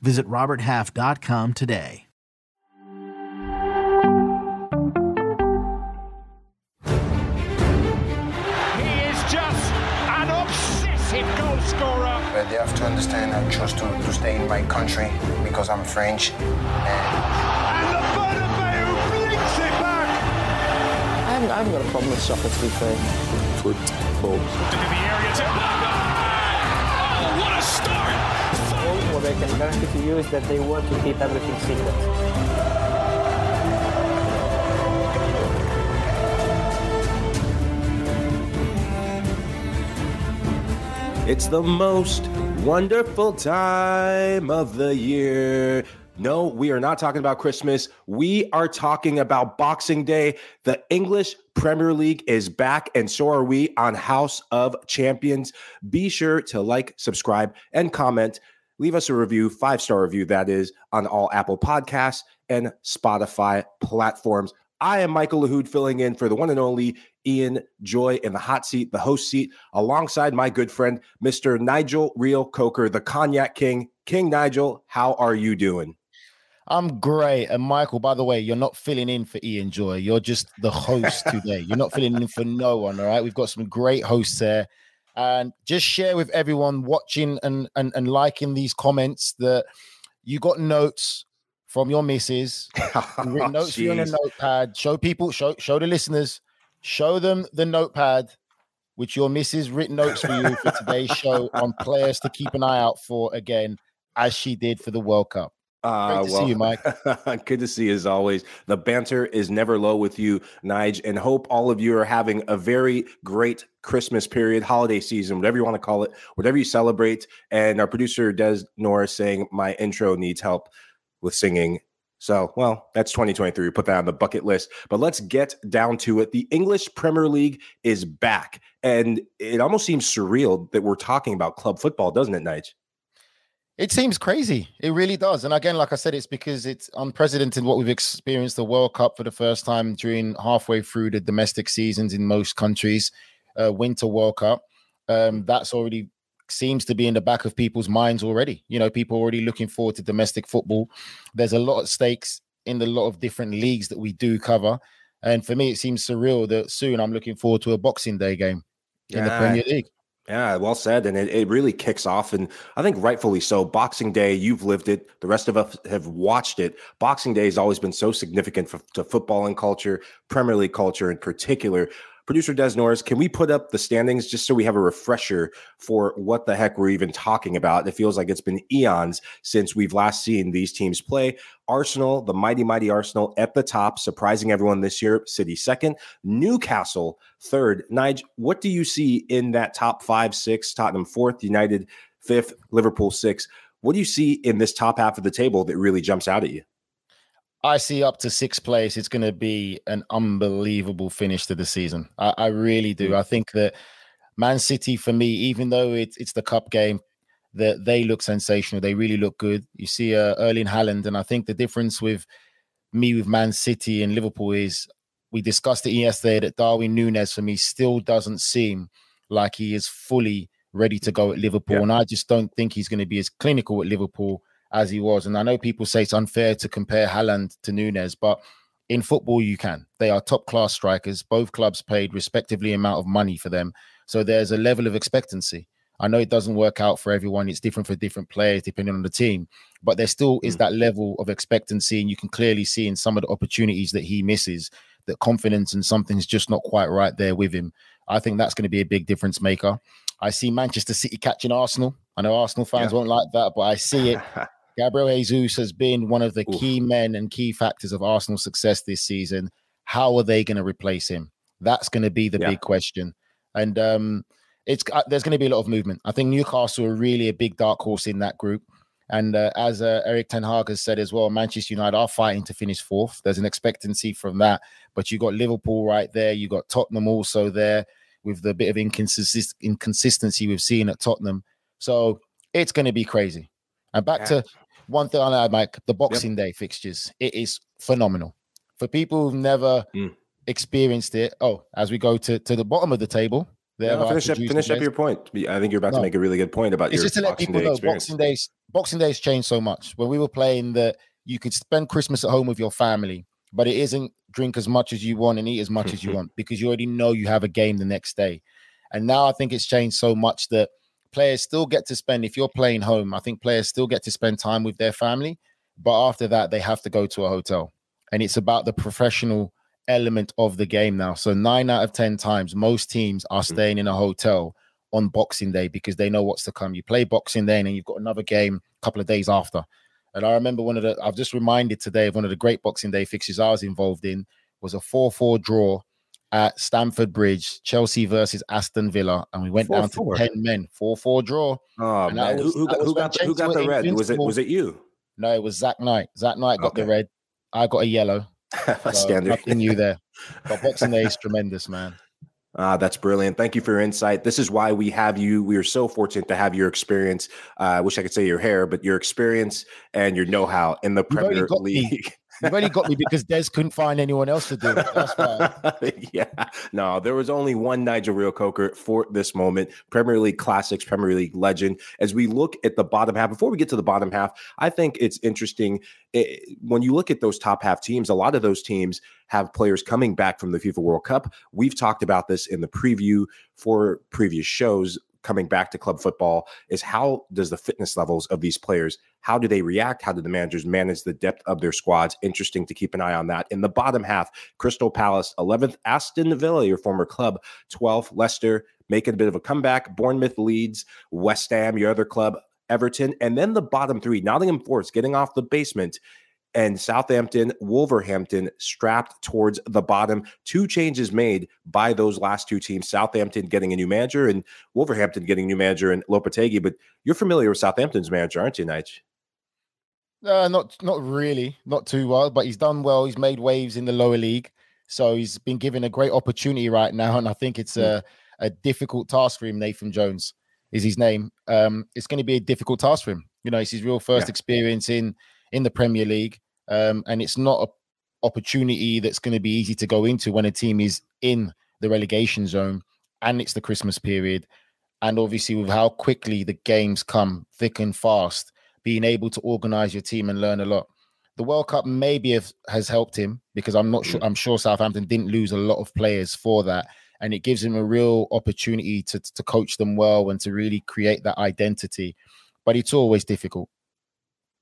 Visit RobertHalf.com today. He is just an obsessive goal scorer. But they have to understand I chose to, to stay in my country because I'm French. And And the Bernabeu blinks it back. I haven't, I haven't got a problem with soccer, to be fair. football. Into the area to Oh, what a start! What I can guarantee to you is that they want to keep everything secret. It's the most wonderful time of the year. No, we are not talking about Christmas. We are talking about Boxing Day. The English Premier League is back, and so are we on House of Champions. Be sure to like, subscribe, and comment. Leave us a review, five star review, that is, on all Apple Podcasts and Spotify platforms. I am Michael Lahoud filling in for the one and only Ian Joy in the hot seat, the host seat, alongside my good friend, Mr. Nigel Reo-Coker, the Cognac King. King Nigel, how are you doing? I'm great. And Michael, by the way, you're not filling in for Ian Joy. You're just the host today. You're not filling in for no one. All right. We've got some great hosts there. And just share with everyone watching and, and, and liking these comments that you got notes from your missus. Notes for you on a notepad. Show people, show show the listeners, show them the notepad, which your missus written notes for you for today's show on players to keep an eye out for again, as she did for the World Cup. Uh, Great to see you, Mike. good to see you as always. The banter is never low with you, Nige, and hope all of you are having a very great Christmas period, holiday season, whatever you want to call it, whatever you celebrate. And our producer Des Norris saying my intro needs help with singing. So, well, that's 2023. We put that on the bucket list. But let's get down to it. The English Premier League is back, and it almost seems surreal that we're talking about club football, doesn't it, Nige? It seems crazy. It really does. And again, like I said, it's because it's unprecedented what we've experienced the World Cup for the first time during halfway through the domestic seasons in most countries, uh, Winter World Cup. Um, that's already seems to be in the back of people's minds already. You know, people already looking forward to domestic football. There's a lot of stakes in the lot of different leagues that we do cover. And for me, it seems surreal that soon I'm looking forward to a Boxing Day game in the Premier League. Yeah, well said. And it, it really kicks off. And I think rightfully so. Boxing Day, you've lived it. The rest of us have watched it. Boxing Day has always been so significant for, to football and culture, Premier League culture in particular. Producer Des Norris, can we put up the standings just so we have a refresher for what the heck we're even talking about? It feels like it's been eons since we've last seen these teams play. Arsenal, the mighty, mighty Arsenal at the top, surprising everyone this year. City second, Newcastle third. Nige, what do you see in that top five, six? Tottenham fourth, United fifth, Liverpool sixth. What do you see in this top half of the table that really jumps out at you? I see up to sixth place. It's going to be an unbelievable finish to the season. I, I really do. I think that Man City, for me, even though it's it's the cup game, that they look sensational. They really look good. You see uh, Erling Haaland, and I think the difference with me with Man City and Liverpool is we discussed it yesterday that Darwin Nunez for me still doesn't seem like he is fully ready to go at Liverpool, Yeah. and I just don't think he's going to be as clinical at Liverpool as he was. And I know people say it's unfair to compare Haaland to Nunez, but in football you can. They are top class strikers. Both clubs paid respectively amount of money for them, so there's a level of expectancy. I know it doesn't work out for everyone. It's different for different players depending on the team, but there still is hmm. that level of expectancy, and you can clearly see in some of the opportunities that he misses that confidence and something's just not quite right there with him. I think that's going to be a big difference maker. I see Manchester City catching Arsenal. I know Arsenal fans won't like that, but I see it. Gabriel Jesus has been one of the Oof. key men and key factors of Arsenal's success this season. How are they going to replace him? That's going to be the Yeah. big question. And um, it's uh, there's going to be a lot of movement. I think Newcastle are really a big dark horse in that group. And uh, as uh, Erik Ten Hag has said as well, Manchester United are fighting to finish fourth. There's an expectancy from that, but you got Liverpool right there. You got Tottenham also there with the bit of inconsist- inconsistency we've seen at Tottenham. So it's going to be crazy. And back yeah. to one thing I add, Mike, the Boxing yep. Day fixtures. It is phenomenal for people who've never mm. experienced it. Oh, as we go to to the bottom of the table, there. No, finish up, finish up your point. I think you're about no. to make a really good point about it's your just to let people know. Boxing Days. Boxing Days changed so much. When we were playing, that you could spend Christmas at home with your family, but it isn't drink as much as you want and eat as much as you want because you already know you have a game the next day. And now I think it's changed so much that players still get to spend. If you're playing home, I think players still get to spend time with their family, but after that they have to go to a hotel, and it's about the professional element of the game now. So nine out of ten times, most teams are mm. staying in a hotel on Boxing Day because they know what's to come. You play Boxing Day, and then you've got another game a couple of days after. And I remember one of the I've just reminded today of one of the great Boxing Day fixtures I was involved in was a 4-4 draw at Stamford Bridge, Chelsea versus Aston Villa, and we went four, down to 10 men, 4-4 draw. Oh man, was, who, who, who got, the, who got the red? Was it was it you? No, it was Zat Knight. Zat Knight got okay. the red. I got a yellow. so Standard. Nothing new there. But Boxing Day is tremendous, man. Ah, that's brilliant. Thank you for your insight. This is why we have you. We are so fortunate to have your experience. Uh, I wish I could say your hair, but your experience and your know-how in the Premier League. You've only got me because Des couldn't find anyone else to do it. That's why. yeah. No, there was only one Nigel Reo-Coker for this moment. Premier League classics, Premier League legend. As we look at the bottom half, before we get to the bottom half, I think it's interesting it, eh, when you look at those top half teams. A lot of those teams have players coming back from the FIFA World Cup. We've talked about this in the preview for previous shows coming back to club football is how does the fitness levels of these players how do they react? How do the managers manage the depth of their squads? Interesting to keep an eye on that. In the bottom half crystal palace 11th aston villa your former club 12th leicester making a bit of a comeback bournemouth leeds west ham your other club everton and then the bottom three nottingham forest getting off the basement and Southampton, Wolverhampton strapped towards the bottom. Two changes made by those last two teams. Southampton getting a new manager and Wolverhampton getting a new manager and Lopetegui. But you're familiar with Southampton's manager, aren't you, Nige? Uh, not not really, not too well, but he's done well. He's made waves in the lower league, so he's been given a great opportunity right now, and I think it's a a difficult task for him. Nathan Jones is his name. Um, it's going to be a difficult task for him. You know, it's his real first yeah. experience in in the Premier League um, and it's not an opportunity that's going to be easy to go into when a team is in the relegation zone and it's the Christmas period. And obviously, with how quickly the games come thick and fast, being able to organize your team and learn a lot. The World Cup maybe have, has helped him because I'm not sure. Mm. I'm sure Southampton didn't lose a lot of players for that, and it gives him a real opportunity to to coach them well and to really create that identity. But it's always difficult.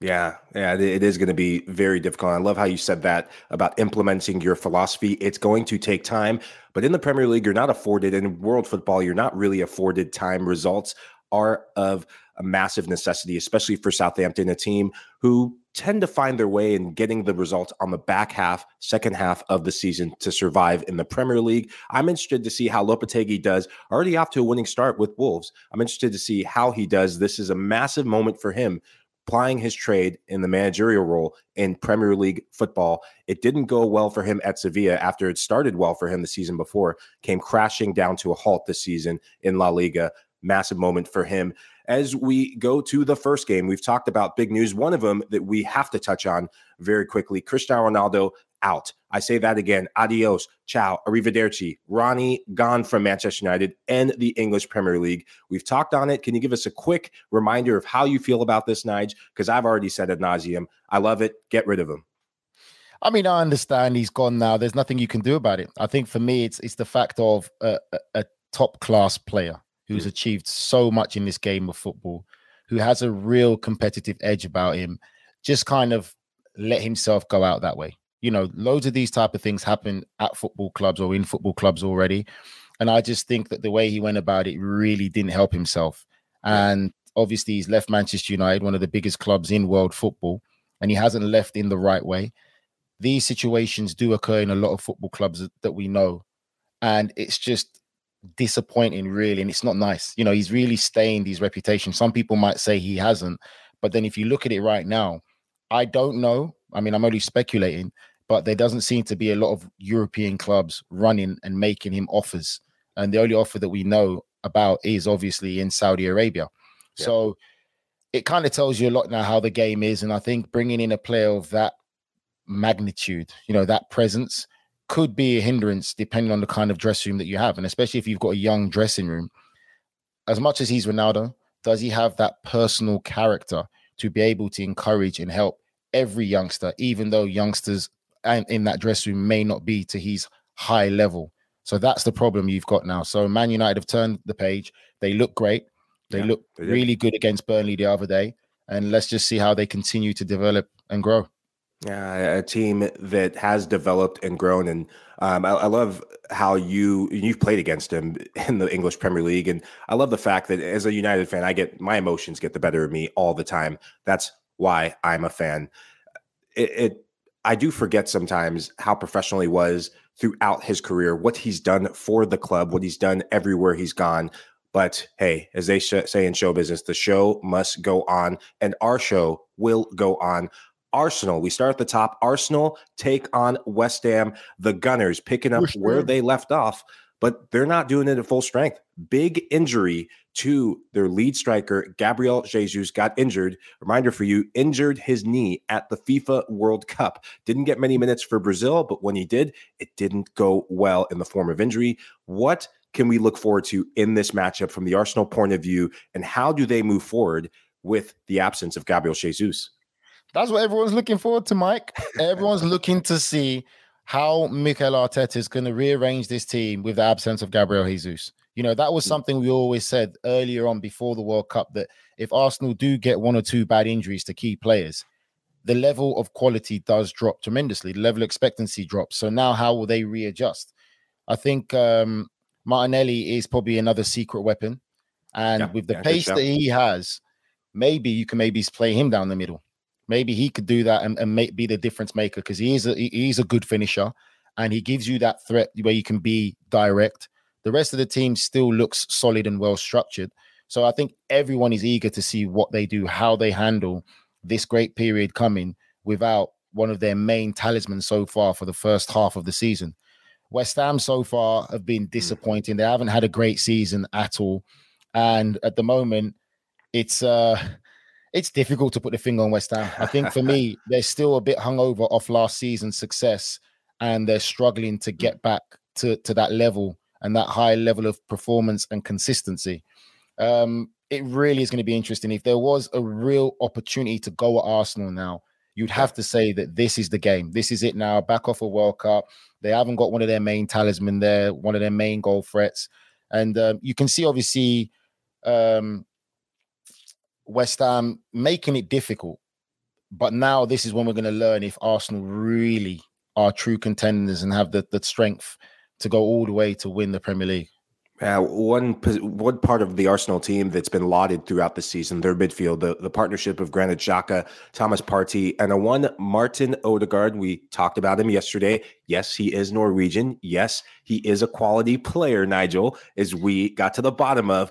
Yeah, yeah, it is going to be very difficult. I love how you said that about implementing your philosophy. It's going to take time, but in the Premier League, you're not afforded, in world football, you're not really afforded time. Results are of a massive necessity, especially for Southampton, a team who tend to find their way in getting the results on the back half, second half of the season to survive in the Premier League. I'm interested to see how Lopetegui does. Already off to a winning start with Wolves. I'm interested to see how he does. This is a massive moment for him plying his trade in the managerial role in Premier League football. It didn't go well for him at Sevilla after it started well for him the season before, came crashing down to a halt this season in La Liga. Massive moment for him. As we go to the first game, we've talked about big news. One of them that we have to touch on very quickly Cristiano Ronaldo out. I say that again. Adios, ciao, arrivederci. Ronnie gone from Manchester United and the English Premier League. We've talked on it. Can you give us a quick reminder of how you feel about this, Nige? Because I've already said ad nauseum. I love it. Get rid of him. I mean, I understand he's gone now. There's nothing you can do about it. I think for me, it's it's the fact of a, a, a top class player who's mm. achieved so much in this game of football, who has a real competitive edge about him, just kind of let himself go out that way. You know loads of these type of things happen at football clubs or in football clubs already and i just think that the way he went about it really didn't help himself. And obviously he's left manchester united one of the biggest clubs in world football and he hasn't left in the right way. These situations do occur in a lot of football clubs that we know and it's just disappointing really and it's not nice you know he's really stained his reputation some people might say he hasn't But then if you look at it right now, I don't know. I mean, I'm only speculating, but there doesn't seem to be a lot of European clubs running and making him offers. And the only offer that we know about is obviously in Saudi Arabia. Yeah. So it kind of tells you a lot now how the game is. And I think bringing in a player of that magnitude, you know, that presence could be a hindrance depending on the kind of dressing room that you have. And especially if you've got a young dressing room, as much as he's Ronaldo, does he have that personal character to be able to encourage and help every youngster, even though youngsters and in that dressing room may not be to his high level. So that's the problem you've got now. So Man United have turned the page. They look great. They yeah, look really good against Burnley the other day. And let's just see how they continue to develop and grow. Yeah, a team that has developed and grown, and um, I, I, love how you you've played against him in the English Premier League, and I love the fact that as a United fan, I get my emotions get the better of me all the time. That's why I'm a fan. It, it I do forget sometimes how professional he was throughout his career, what he's done for the club, what he's done everywhere he's gone. But hey, as they sh- say in show business, the show must go on, and our show will go on. Arsenal, we start at the top. Arsenal take on West Ham. The Gunners picking up where they left off, but they're not doing it at full strength. Big injury to their lead striker, Gabriel Jesus, got injured. Reminder for you, injured his knee at the FIFA World Cup. Didn't get many minutes for Brazil, but when he did, it didn't go well in the form of injury. What can we look forward to in this matchup from the Arsenal point of view, and how do they move forward with the absence of Gabriel Jesus? That's what everyone's looking forward to, Mike. Everyone's looking to see how Mikel Arteta is going to rearrange this team with the absence of Gabriel Jesus. You know, that was mm. something we always said earlier on before the World Cup that if Arsenal do get one or two bad injuries to key players, the level of quality does drop tremendously. The level of expectancy drops. So now, how will they readjust? I think um, Martinelli is probably another secret weapon, and yeah, with the yeah, pace that he has, maybe you can maybe play him down the middle. Maybe he could do that and, and make, be the difference maker because he is a he's a good finisher, and he gives you that threat where you can be direct the rest of the team still looks solid and well structured. So I think everyone is eager to see what they do, how they handle this great period coming without one of their main talismans so far for the first half of the season. West Ham so far have been hmm. disappointing. They haven't had a great season at all. And at the moment, it's uh it's difficult to put the finger on West Ham. I think for me, they're still a bit hungover off last season's success and they're struggling to get back to, to that level and that high level of performance and consistency. Um, it really is going to be interesting. If there was a real opportunity to go at Arsenal now, you'd have to say that this is the game. This is it now. Back off a World Cup. They haven't got one of their main talisman there, one of their main goal threats. And um, you can see, obviously, um, West Ham making it difficult. But now this is when we're going to learn if Arsenal really are true contenders and have the, the strength to go all the way to win the Premier League. Uh, one one part of the Arsenal team that's been lauded throughout the season, their midfield, the, the partnership of Granit Xhaka, Thomas Partey, and a one Martin Odegaard. We talked about him yesterday. Yes, he is Norwegian. Yes, he is a quality player, Nigel, as we got to the bottom of.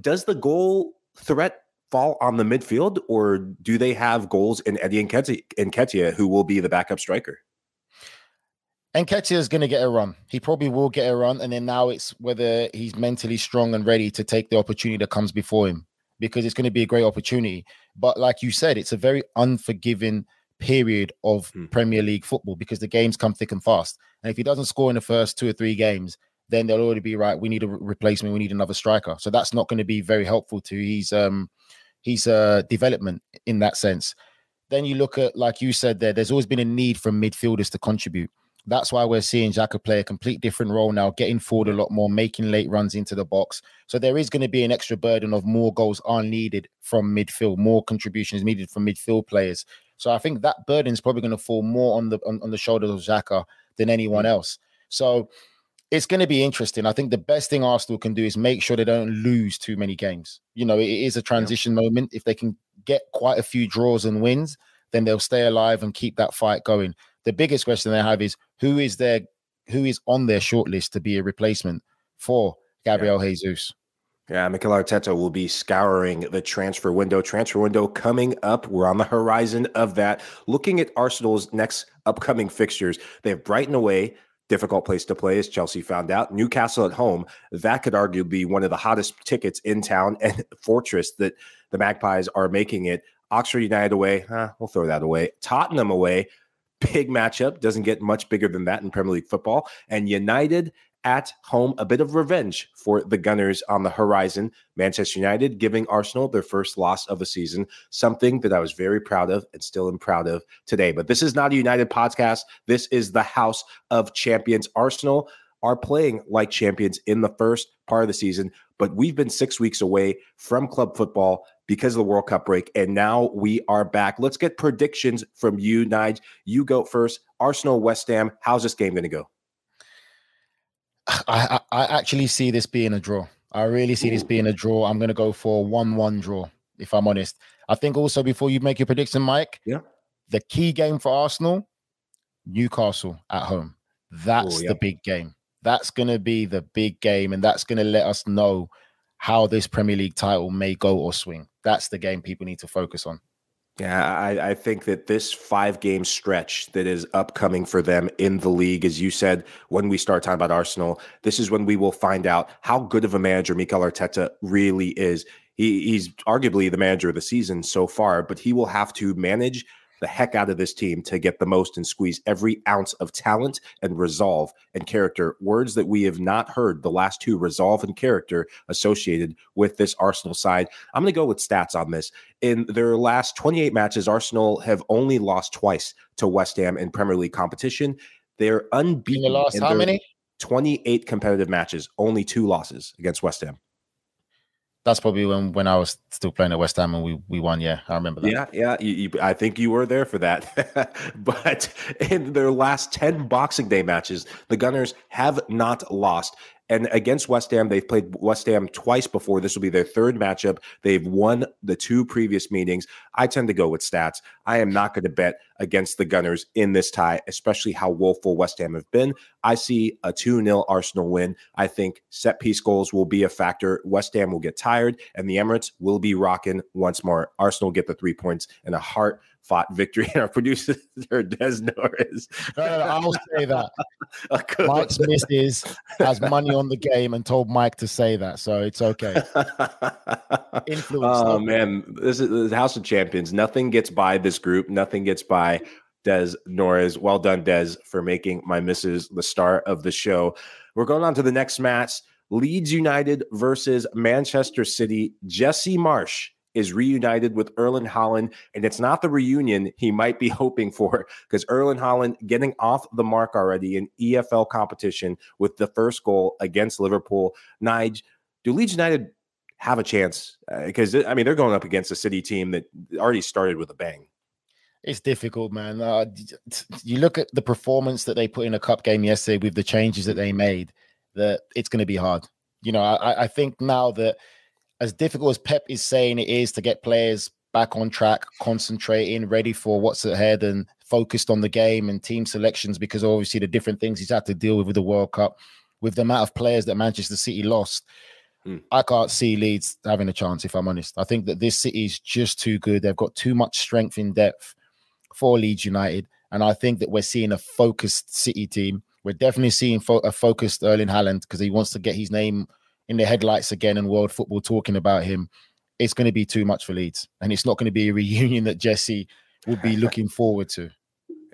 Does the goal threat fall on the midfield, or do they have goals in Eddie Nketiah, who will be the backup striker? Nketiah is going to get a run. He probably will get a run, and then now it's whether he's mentally strong and ready to take the opportunity that comes before him, because it's going to be a great opportunity. But like you said, it's a very unforgiving period of hmm. Premier League football because the games come thick and fast. And if he doesn't score in the first two or three games, then they'll already be right. We need a replacement. We need another striker. So that's not going to be very helpful to his um his uh development in that sense. Then you look at like you said there. There's always been a need for midfielders to contribute. That's why we're seeing Xhaka play a complete different role now, getting forward a lot more, making late runs into the box. So there is going to be an extra burden of more goals are needed from midfield, more contributions needed from midfield players. So I think that burden is probably going to fall more on the on, on the shoulders of Xhaka than anyone mm. else. So it's going to be interesting. I think the best thing Arsenal can do is make sure they don't lose too many games. You know, it is a transition yeah. moment. If they can get quite a few draws and wins, then they'll stay alive and keep that fight going. The biggest question they have is who is their who is on their shortlist to be a replacement for Gabriel yeah. Jesus? Yeah, Mikel Arteta will be scouring the transfer window. Transfer window coming up. We're on the horizon of that. Looking at Arsenal's next upcoming fixtures, they have Brighton away. Difficult place to play, as Chelsea found out. Newcastle at home. That could arguably be one of the hottest tickets in town and fortress that the Magpies are making it. Oxford United away. Huh, we'll throw that away. Tottenham away. Big matchup. Doesn't get much bigger than that in Premier League football. And United at home, a bit of revenge for the Gunners on the horizon. Manchester United giving Arsenal their first loss of the season, something that I was very proud of and still am proud of today. But this is not a United podcast. This is the House of Champions. Arsenal are playing like champions in the first part of the season, but we've been six weeks away from club football because of the World Cup break, and now we are back. Let's get predictions from you, Nige. You go first. Arsenal, West Ham. How's this game going to go? I, I, actually see this being a draw. I really see Ooh. this being a draw. I'm going to go for one-one draw. If I'm honest, I think also before you make your prediction, Mike, yeah, the key game for Arsenal, Newcastle at home. That's Ooh, yeah. the big game. That's going to be the big game, and that's going to let us know how this Premier League title may go or swing. That's the game people need to focus on. Yeah, I, I, think that this five game stretch that is upcoming for them in the league, as you said, when we start talking about Arsenal, this is when we will find out how good of a manager Mikel Arteta really is. He, he's arguably the manager of the season so far, but he will have to manage the heck out of this team to get the most and squeeze every ounce of talent and resolve and character. Words that we have not heard the last two resolve and character associated with this Arsenal side. I'm going to go with stats on this. In their last 28 matches, Arsenal have only lost twice to West Ham in Premier League competition. They're unbeaten. In the last how many? 28 competitive matches, only two losses against West Ham that's probably when when I was still playing at West Ham and we we won. Yeah, I remember that. Yeah, yeah. You, you, I think you were there for that. but in their last ten Boxing Day matches, the Gunners have not lost. And against West Ham, they've played West Ham twice before. This will be their third matchup. They've won the two previous meetings. I tend to go with stats. I am not going to bet against the Gunners in this tie, especially how woeful West Ham have been. I see a 2 0 Arsenal win. I think set piece goals will be a factor. West Ham will get tired, and the Emirates will be rocking once more. Arsenal get the three points and a heart fought victory. And our producer, Des Norris. No, no, I'll say that. Mike's missus has money on the game and told Mike to say that. So it's okay. Influence. Oh, man. This is the House of Champions. Nothing gets by this group. Nothing gets by Des Norris. Well done, Des, for making my missus the star of the show. We're going on to the next match. Leeds United versus Manchester City. Jesse Marsch is reunited with Erling Haaland. and it's not the reunion he might be hoping for because Erling Haaland getting off the mark already in EFL competition with the first goal against Liverpool. Nige, do Leeds United have a chance? Because uh, I mean, they're going up against a City team that already started with a bang. It's difficult, man. Uh, you look at the performance that they put in a cup game yesterday with the changes that they made. That it's going to be hard. You know, I, I think now that as difficult as Pep is saying it is to get players back on track, concentrating, ready for what's ahead, and focused on the game and team selections because obviously the different things he's had to deal with with the World Cup, with the amount of players that Manchester City lost. Hmm. I can't see Leeds having a chance, if I'm honest. I think that this city is just too good. They've got too much strength in depth for Leeds United. And I think that we're seeing a focused City team. We're definitely seeing fo- a focused Erling Haaland because he wants to get his name in the headlights again in world football talking about him, it's going to be too much for Leeds. And it's not going to be a reunion that Jesse would be looking forward to.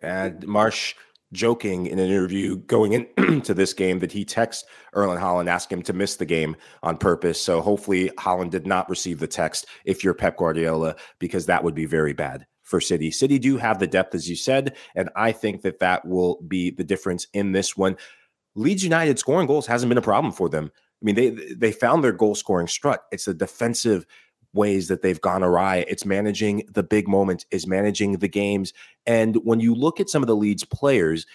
And Marsch joking in an interview going into this game that he texted Erling Haaland, asked him to miss the game on purpose. So hopefully Haaland did not receive the text if you're Pep Guardiola, because that would be very bad for City. City do have the depth, as you said, and I think that that will be the difference in this one. Leeds United scoring goals hasn't been a problem for them. I mean, they they found their goal scoring strut. It's the defensive ways that they've gone awry. It's managing the big moments, is managing the games. And when you look at some of the Leeds players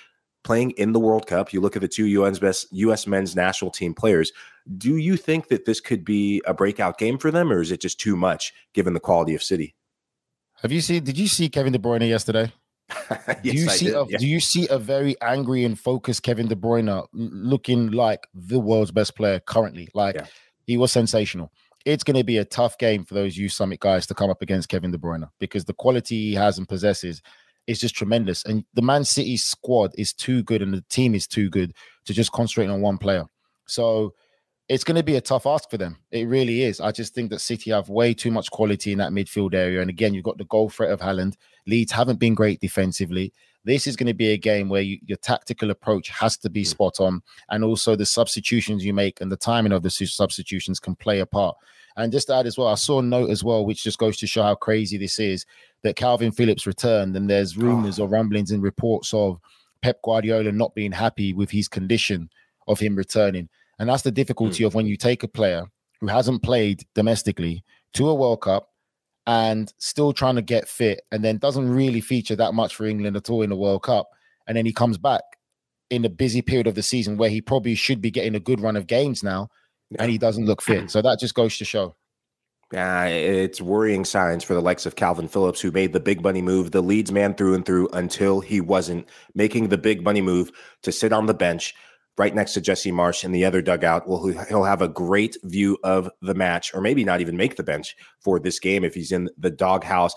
playing in the World Cup, you look at the two US best US men's national team players. Do you think that this could be a breakout game for them, or is it just too much given the quality of City? Have you seen? Did you see Kevin De Bruyne yesterday? Yes, do you see did, a, yeah. do you see a very angry and focused Kevin De Bruyne looking like the world's best player currently? Like yeah. he was sensational. It's going to be a tough game for those youth summit guys to come up against Kevin De Bruyne because the quality he has and possesses is just tremendous. And the Man City squad is too good and the team is too good to just concentrate on one player. So it's going to be a tough ask for them. It really is. I just think that City have way too much quality in that midfield area. And again, you've got the goal threat of Haaland. Leeds haven't been great defensively. This is going to be a game where you, your tactical approach has to be mm. spot on, and also the substitutions you make and the timing of the substitutions can play a part. And just to add as well, I saw a note as well, which just goes to show how crazy this is that Calvin Phillips returned, and there's rumors oh. or rumblings and reports of Pep Guardiola not being happy with his condition of him returning. And that's the difficulty mm. of when you take a player who hasn't played domestically to a World Cup and still trying to get fit and then doesn't really feature that much for England at all in the World Cup. And then he comes back in a busy period of the season where he probably should be getting a good run of games now yeah. and he doesn't look fit. So that just goes to show. Yeah, it's worrying signs for the likes of Calvin Phillips, who made the big money move, the Leeds man through and through, until he wasn't making the big money move to sit on the bench right next to Jesse Marsch in the other dugout. Well, he'll have a great view of the match, or maybe not even make the bench for this game if he's in the doghouse.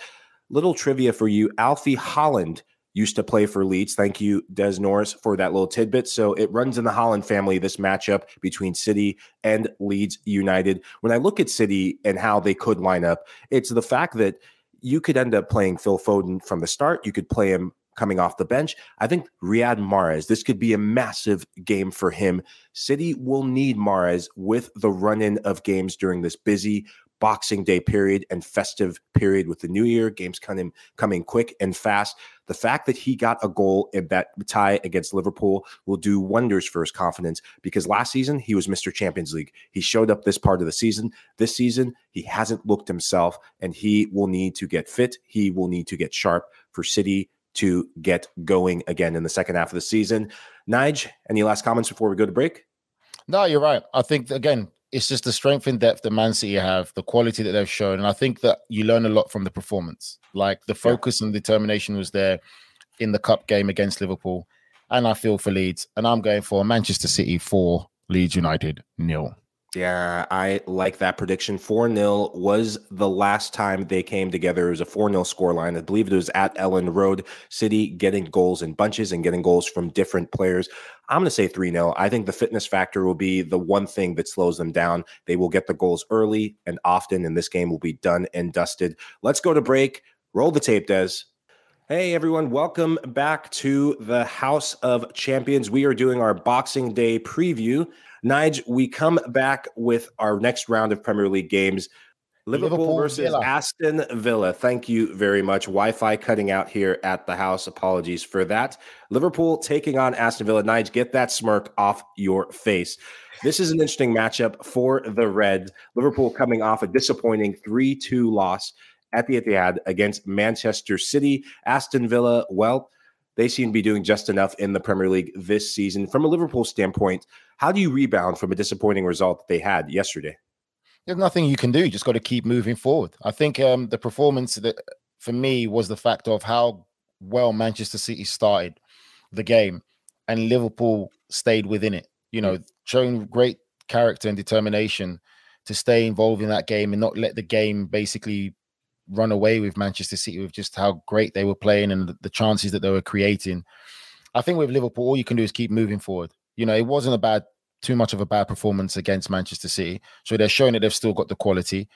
Little trivia for you Alfie Haaland used to play for Leeds. Thank you, Des Norris, for that little tidbit. So it runs in the Haaland family, this matchup between City and Leeds United. When I look at City and how they could line up, it's the fact that you could end up playing Phil Foden from the start. You could play him coming off the bench. I think Riyad Mahrez, this could be a massive game for him. City will need Mahrez with the run in of games during this busy Boxing Day period and festive period with the New Year games coming coming quick and fast. The fact that he got a goal in that tie against Liverpool will do wonders for his confidence because last season he was Mr. Champions League. He showed up this part of the season. This season he hasn't looked himself, and he will need to get fit. He will need to get sharp for City to get going again in the second half of the season. Nige, any last comments before we go to break? No, you're right. I think again, it's just the strength and depth that Man City have, the quality that they've shown, and I think that you learn a lot from the performance. Like the focus yeah. and determination was there in the cup game against Liverpool, and I feel for Leeds, and I'm going for Manchester City four, Leeds United nil. Yeah, I like that prediction. 4 0 was the last time they came together. It was a 4 0 scoreline. I believe it was at Elland Road City, getting goals in bunches and getting goals from different players. I'm going to say 3 0. I think the fitness factor will be the one thing that slows them down. They will get the goals early and often, and this game will be done and dusted. Let's go to break. Roll the tape, Des. Hey everyone, welcome back to the House of Champions. We are doing our Boxing Day preview. Nige, we come back with our next round of Premier League games. Liverpool, Liverpool versus Villa. Aston Villa. Thank you very much. Wi Fi cutting out here at the house. Apologies for that. Liverpool taking on Aston Villa. Nige, get that smirk off your face. This is an interesting matchup for the Reds. Liverpool coming off a disappointing 3 2 loss at the Etihad against Manchester City. Aston Villa, well, they seem to be doing just enough in the Premier League this season. From a Liverpool standpoint, how do you rebound from a disappointing result that they had yesterday? There's nothing you can do. You just got to keep moving forward. I think um, the performance that for me was the fact of how well Manchester City started the game and Liverpool stayed within it. You know, mm. showing great character and determination to stay involved in that game and not let the game basically run away with Manchester City with just how great they were playing and the, the chances that they were creating. I think with Liverpool, all you can do is keep moving forward. You know, it wasn't a bad, too much of a bad performance against Manchester City. So they're showing that they've still got the quality.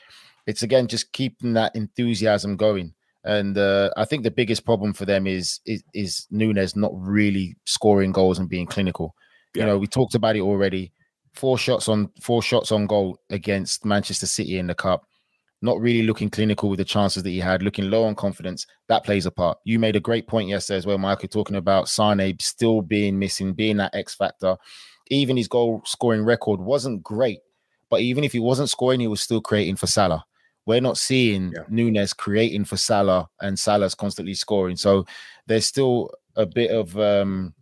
It's again just keeping that enthusiasm going. And uh, I think the biggest problem for them is, is is Nunez not really scoring goals and being clinical. Yeah. You know, we talked about it already. Four shots on four shots on goal against Manchester City in the cup not really looking clinical with the chances that he had, looking low on confidence, that plays a part. You made a great point yesterday as well, Michael, talking about Mané still being missing, being that X factor. Even his goal scoring record wasn't great, but even if he wasn't scoring, he was still creating for Salah. We're not seeing yeah. Nunez creating for Salah and Salah's constantly scoring. So there's still a bit of um,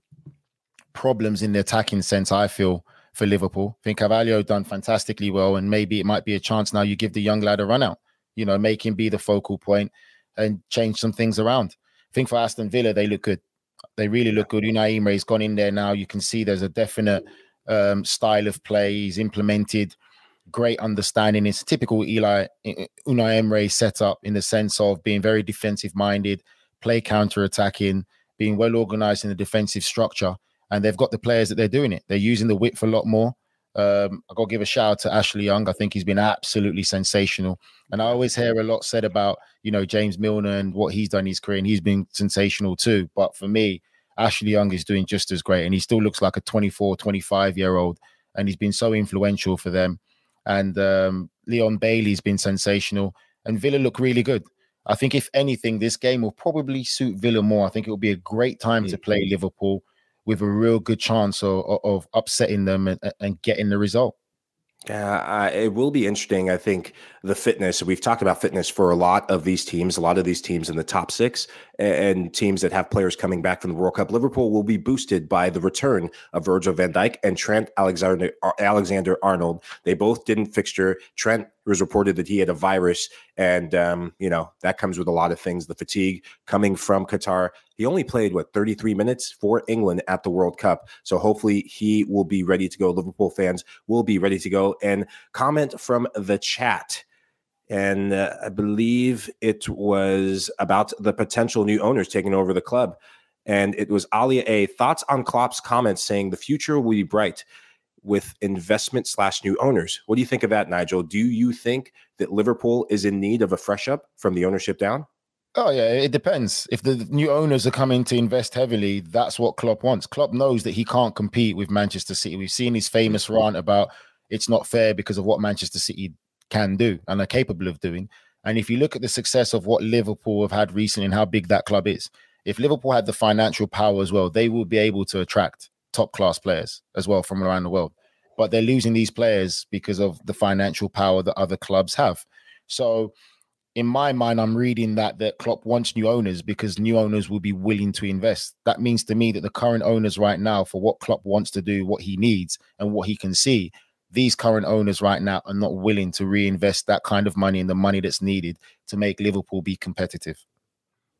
problems in the attacking sense, I feel, for Liverpool. I think Carvalho done fantastically well, and maybe it might be a chance now you give the young lad a run out, you know, make him be the focal point and change some things around. I think for Aston Villa, they look good. They really look good. Unai Emery's gone in there now. You can see there's a definite um, style of play he's implemented. great understanding. It's typical Eli Unai Emery setup in the sense of being very defensive minded, play counter attacking, being well organized in the defensive structure. And they've got the players that they're doing it. They're using the width a lot more. Um, I got to give a shout out to Ashley Young. I think he's been absolutely sensational. And I always hear a lot said about, you know, James Milner and what he's done in his career, and he's been sensational too. But for me, Ashley Young is doing just as great. And he still looks like a 24, 25 year old. And he's been so influential for them. And um, Leon Bailey's been sensational. And Villa look really good. I think, if anything, this game will probably suit Villa more. I think it will be a great time to play. Liverpool with a real good chance of, of upsetting them and, and getting the result. Yeah, it will be interesting. I think the fitness, we've talked about fitness for a lot of these teams, a lot of these teams in the top six and teams that have players coming back from the World Cup. Liverpool will be boosted by the return of Virgil van Dijk and Trent Alexander, Alexander Arnold. They both didn't fixture. Trent was reported that he had a virus, and um, you know that comes with a lot of things. The fatigue coming from Qatar. He only played what 33 minutes for England at the World Cup, so hopefully he will be ready to go. Liverpool fans will be ready to go. And comment from the chat and uh, I believe it was about the potential new owners taking over the club. And it was Alia A. Thoughts on Klopp's comments saying the future will be bright with investment slash new owners. What do you think of that, Nigel? Do you think that Liverpool is in need of a fresh up from the ownership down? Oh yeah, it depends. If the new owners are coming to invest heavily, that's what Klopp wants. Klopp knows that he can't compete with Manchester City. We've seen his famous mm-hmm. rant about it's not fair because of what Manchester City can do and are capable of doing. And if you look at the success of what Liverpool have had recently and how big that club is, if Liverpool had the financial power as well, they will be able to attract top class players as well from around the world. But they're losing these players because of the financial power that other clubs have. So, in my mind, I'm reading that that Klopp wants new owners because new owners will be willing to invest. That means to me that the current owners right now, for what Klopp wants to do, what he needs, and what he can see, these current owners right now are not willing to reinvest that kind of money and the money that's needed to make Liverpool be competitive.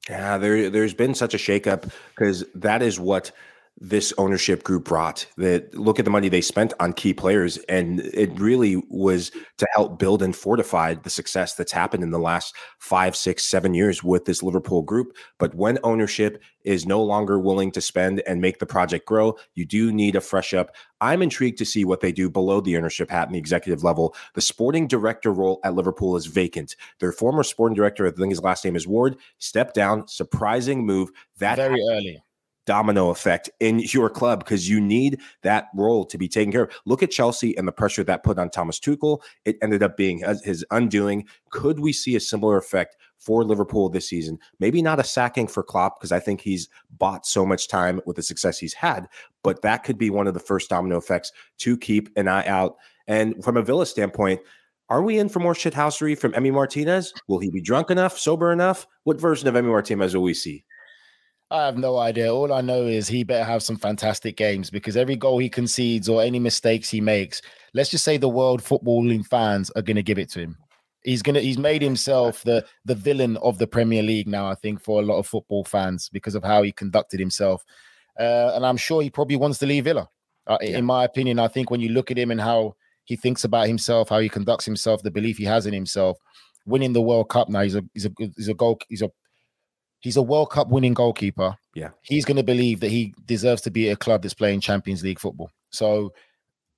Yeah, there there's been such a shakeup because that is what this ownership group brought that look at the money they spent on key players and it really was to help build and fortify the success that's happened in the last five six seven years with this liverpool group. But when ownership is no longer willing to spend and make the project grow you do need a fresh up. I'm intrigued to see what they do below the ownership hat and the executive level. The sporting director role at liverpool is vacant. Their former sporting director i think his last name is ward stepped down. Surprising move. That very early domino effect in your club because you need that role to be taken care of. Look at Chelsea and the pressure that put on Thomas Tuchel. It ended up being his undoing. Could we see a similar effect for Liverpool this season? Maybe not a sacking for Klopp because I think he's bought so much time with the success he's had, but that could be one of the first domino effects to keep an eye out. And from a Villa standpoint, are we in for more shithousery from Emi Martinez? Will he be drunk enough, sober enough? What version of Emi Martinez will we see? I have no idea. All I know is he better have some fantastic games because every goal he concedes or any mistakes he makes, let's just say the world footballing fans are going to give it to him. He's gonna. He's made himself the the villain of the Premier League now. I think for a lot of football fans because of how he conducted himself, uh, and I'm sure he probably wants to leave Villa. Uh, yeah. In my opinion, I think when you look at him and how he thinks about himself, how he conducts himself, the belief he has in himself, winning the World Cup now, he's a he's a he's a goal he's a He's a World Cup winning goalkeeper. Yeah. He's going to believe that he deserves to be at a club that's playing Champions League football. So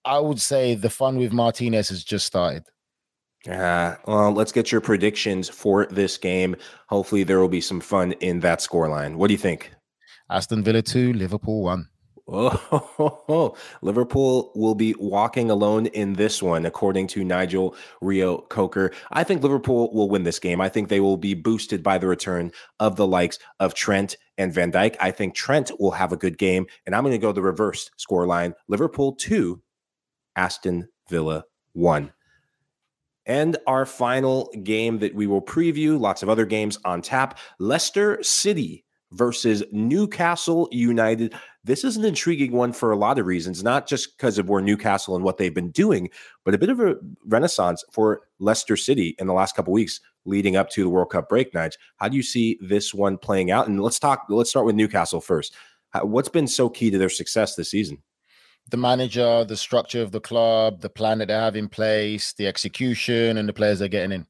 I would say the fun with Martinez has just started. Uh, well, let's get your predictions for this game. Hopefully, there will be some fun in that scoreline. What do you think? Aston Villa 2, Liverpool 1. Oh, Liverpool will be walking alone in this one, according to Nigel Reo-Coker. I think Liverpool will win this game. I think they will be boosted by the return of the likes of Trent and Van Dijk. I think Trent will have a good game, and I'm going to go the reverse score line Liverpool 2, Aston Villa 1. And our final game that we will preview, lots of other games on tap Leicester City versus Newcastle United. This is an intriguing one for a lot of reasons, not just because of where Newcastle and what they've been doing, but a bit of a renaissance for Leicester City in the last couple weeks leading up to the World Cup break nights. How do you see this one playing out? And let's talk, let's start with Newcastle first. What's been so key to their success this season? the manager, the structure of the club, the plan that they have in place, the execution, and the players they're getting in.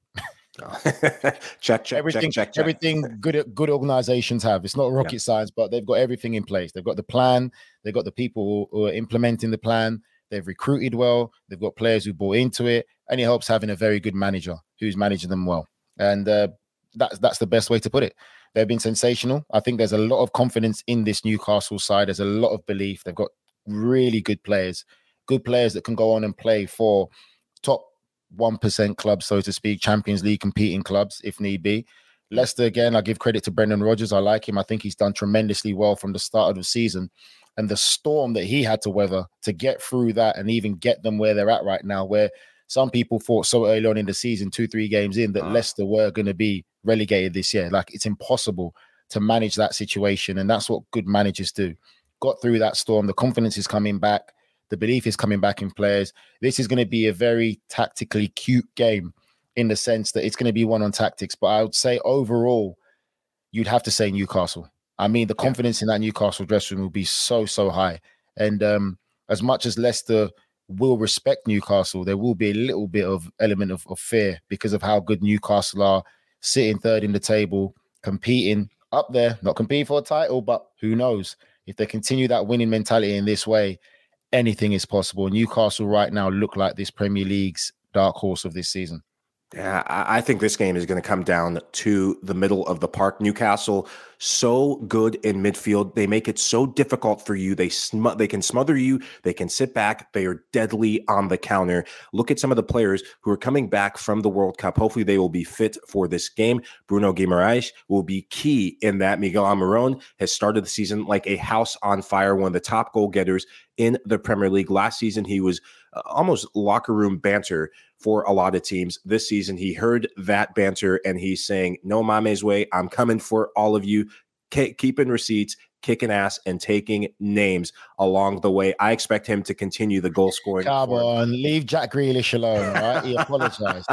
check, check, everything, check, check, check. everything good good organizations have. It's not rocket yeah. science, but they've got everything in place. They've got the plan. They've got the people who are implementing the plan. They've recruited well. They've got players who bought into it, and it helps having a very good manager who's managing them well. And uh, that's that's the best way to put it. They've been sensational. I think there's a lot of confidence in this Newcastle side. There's a lot of belief. They've got really good players, good players that can go on and play for top 1% clubs, so to speak, Champions League competing clubs if need be. Leicester, again, I give credit to Brendan Rodgers. I like him. I think he's done tremendously well from the start of the season. And the storm that he had to weather to get through that and even get them where they're at right now, where some people thought so early on in the season, two, three games in, that Leicester were going to be relegated this year. Like it's impossible to manage that situation. And that's what good managers do. Got through that storm. The confidence is coming back. The belief is coming back in players. This is going to be a very tactically cute game in the sense that it's going to be one on tactics. But I would say overall, you'd have to say Newcastle. I mean, the confidence in that Newcastle dressing room will be so, so high. And um, as much as Leicester will respect Newcastle, there will be a little bit of element of, of fear because of how good Newcastle are sitting third in the table, competing up there, not competing for a title, but who knows? If they continue that winning mentality in this way, anything is possible. Newcastle right now look like this Premier League's dark horse of this season. Yeah, I think this game is going to come down to the middle of the park. Newcastle so good in midfield. They make it so difficult for you. They sm- they can smother you. They can sit back. They are deadly on the counter. Look at some of the players who are coming back from the World Cup. Hopefully, they will be fit for this game. Bruno Guimaraes will be key in that. Miguel Almiron has started the season like a house on fire. One of the top goal getters in the Premier League. Last season, he was uh, almost locker room banter for a lot of teams. This season, he heard that banter and he's saying, No Mame's way. I'm coming for all of you. keeping receipts, kicking ass, and taking names along the way. I expect him to continue the goal scoring. Come on, leave Jack Grealish alone, right? He apologized.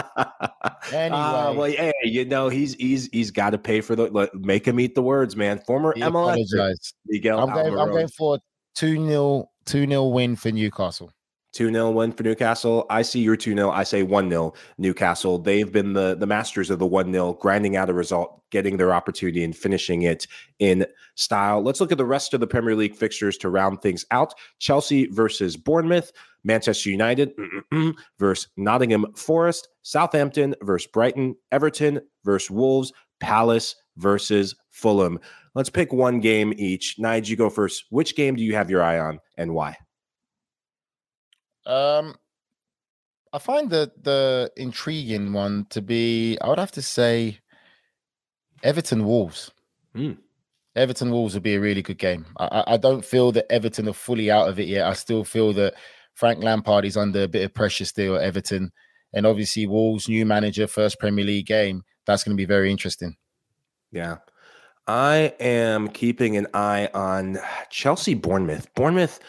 anyway, uh, well, hey, you know he's he's he's got to pay for the make him eat the words, man. Former he MLS. Miguel I'm going, I'm going for two 0 2 0 win for Newcastle. 2 0 win for Newcastle. I see your 2 0. I say 1 0 Newcastle. They've been the, the masters of the 1 0, grinding out a result, getting their opportunity, and finishing it in style. Let's look at the rest of the Premier League fixtures to round things out Chelsea versus Bournemouth, Manchester United versus Nottingham Forest, Southampton versus Brighton, Everton versus Wolves, Palace versus Fulham. Let's pick one game each. Nige, you go first. Which game do you have your eye on and why? Um, I find the the intriguing one to be. I would have to say, Everton Wolves. Mm. Everton Wolves would be a really good game. I, I don't feel that Everton are fully out of it yet. I still feel that Frank Lampard is under a bit of pressure still at Everton, and obviously Wolves' new manager, first Premier League game. That's going to be very interesting. Yeah. I am keeping an eye on Chelsea Bournemouth. Bournemouth,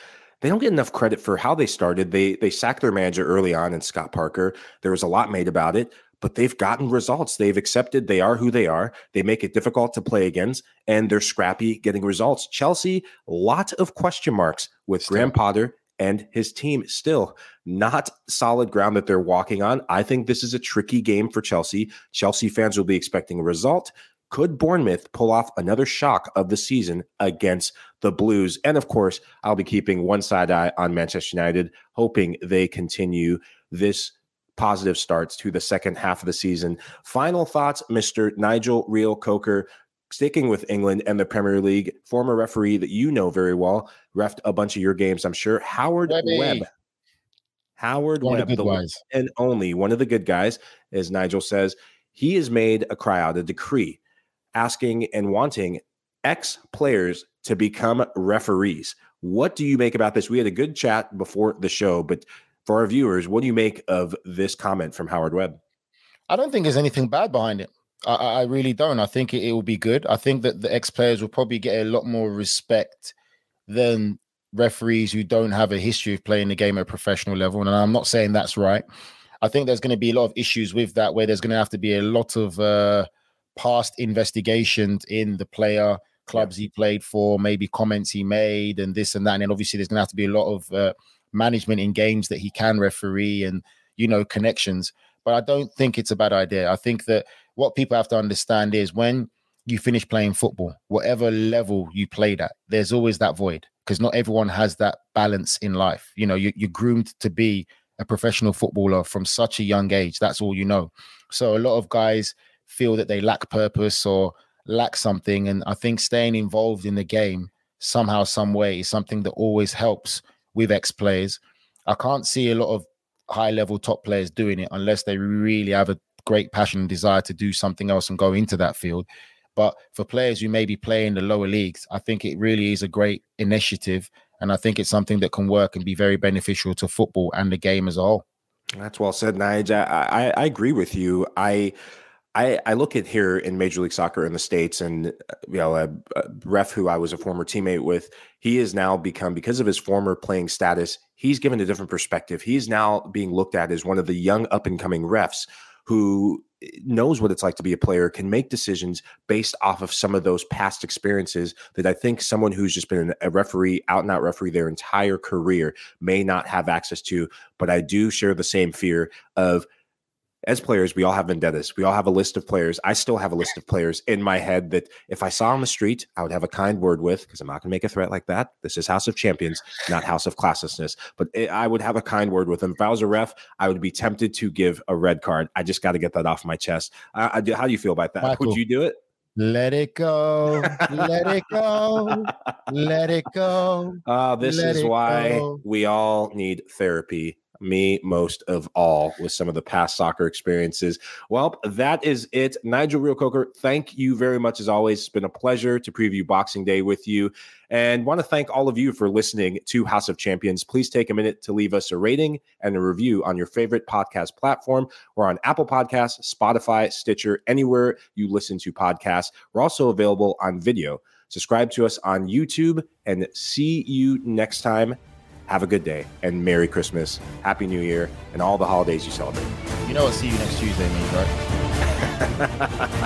they don't get enough credit for how they started. They they sacked their manager early on in Scott Parker. There was a lot made about it, but they've gotten results. They've accepted they are who they are. They make it difficult to play against, and they're scrappy getting results. Chelsea, lot of question marks with Still. Graham Potter and his team. Still not solid ground that they're walking on. I think this is a tricky game for Chelsea. Chelsea fans will be expecting a result. Could Bournemouth pull off another shock of the season against the Blues? And of course, I'll be keeping one side eye on Manchester United, hoping they continue this positive starts to the second half of the season. Final thoughts, Mr. Nigel Reo-Coker, sticking with England and the Premier League, former referee that you know very well, refed a bunch of your games, I'm sure. Howard Webby. Webb. Howard one Webb, the, the and only one of the good guys, as Nigel says, he has made a cry out, a decree asking and wanting ex players to become referees. What do you make about this? We had a good chat before the show, but for our viewers, what do you make of this comment from Howard Webb? I don't think there's anything bad behind it. I, I really don't. I think it, it will be good. I think that the ex players will probably get a lot more respect than referees who don't have a history of playing the game at a professional level. And I'm not saying that's right. I think there's going to be a lot of issues with that, where there's going to have to be a lot of uh, past investigations in the player clubs he played for, maybe comments he made, and this and that. And then obviously, there's going to have to be a lot of uh, management in games that he can referee and, you know, connections. But I don't think it's a bad idea. I think that what people have to understand is when you finish playing football, whatever level you played at, there's always that void because not everyone has that balance in life. You know, you, you're groomed to be a professional footballer from such a young age. That's all you know. So a lot of guys feel that they lack purpose or lack something. And I think staying involved in the game somehow, some way is something that always helps with ex players. I can't see a lot of high level top players doing it unless they really have a great passion and desire to do something else and go into that field. But for players who maybe play in the lower leagues, I think it really is a great initiative. And I think it's something that can work and be very beneficial to football and the game as a whole. That's well said, Nigel. I, I, I agree with you. I I, I, look at here in Major League Soccer in the States, and uh, you know, a, a, ref who I was a former teammate with, he has now become because of his former playing status, he's given a different perspective. He's now being looked at as one of the young up and coming refs who eh, knows what it's like to be a player, can make decisions based off of some of those past experiences that I think someone who's just been a referee, out and out referee their entire career may not have access to. But I do share the same fear of as players, we all have vendettas. We all have a list of players. I still have a list of players in my head that if I saw on the street, I would have a kind word with because I'm not going to make a threat like that. This is House of Champions, not House of Classlessness. But it, I would have a kind word with them. If I was a ref, I would be tempted to give a red card. I just got to get that off my chest. I, I, how do you feel about that? Michael, would you do it? Let it go. Let it go. Let it go. Uh, this Let is why go. we all need therapy me most of all with some of the past soccer experiences. Well, that is it. Nigel Reo-Coker, thank you very much as always. It's been a pleasure to preview Boxing Day with you. And want to thank all of you for listening to House of Champions. Please take a minute to leave us a rating and a review on your favorite podcast platform. We're on Apple Podcasts, Spotify, Stitcher, anywhere you listen to podcasts. We're also available on video. Subscribe to us on YouTube and see you next time. Have a good day and Merry Christmas, Happy New Year, and all the holidays you celebrate. You know I'll see you next Tuesday means, right?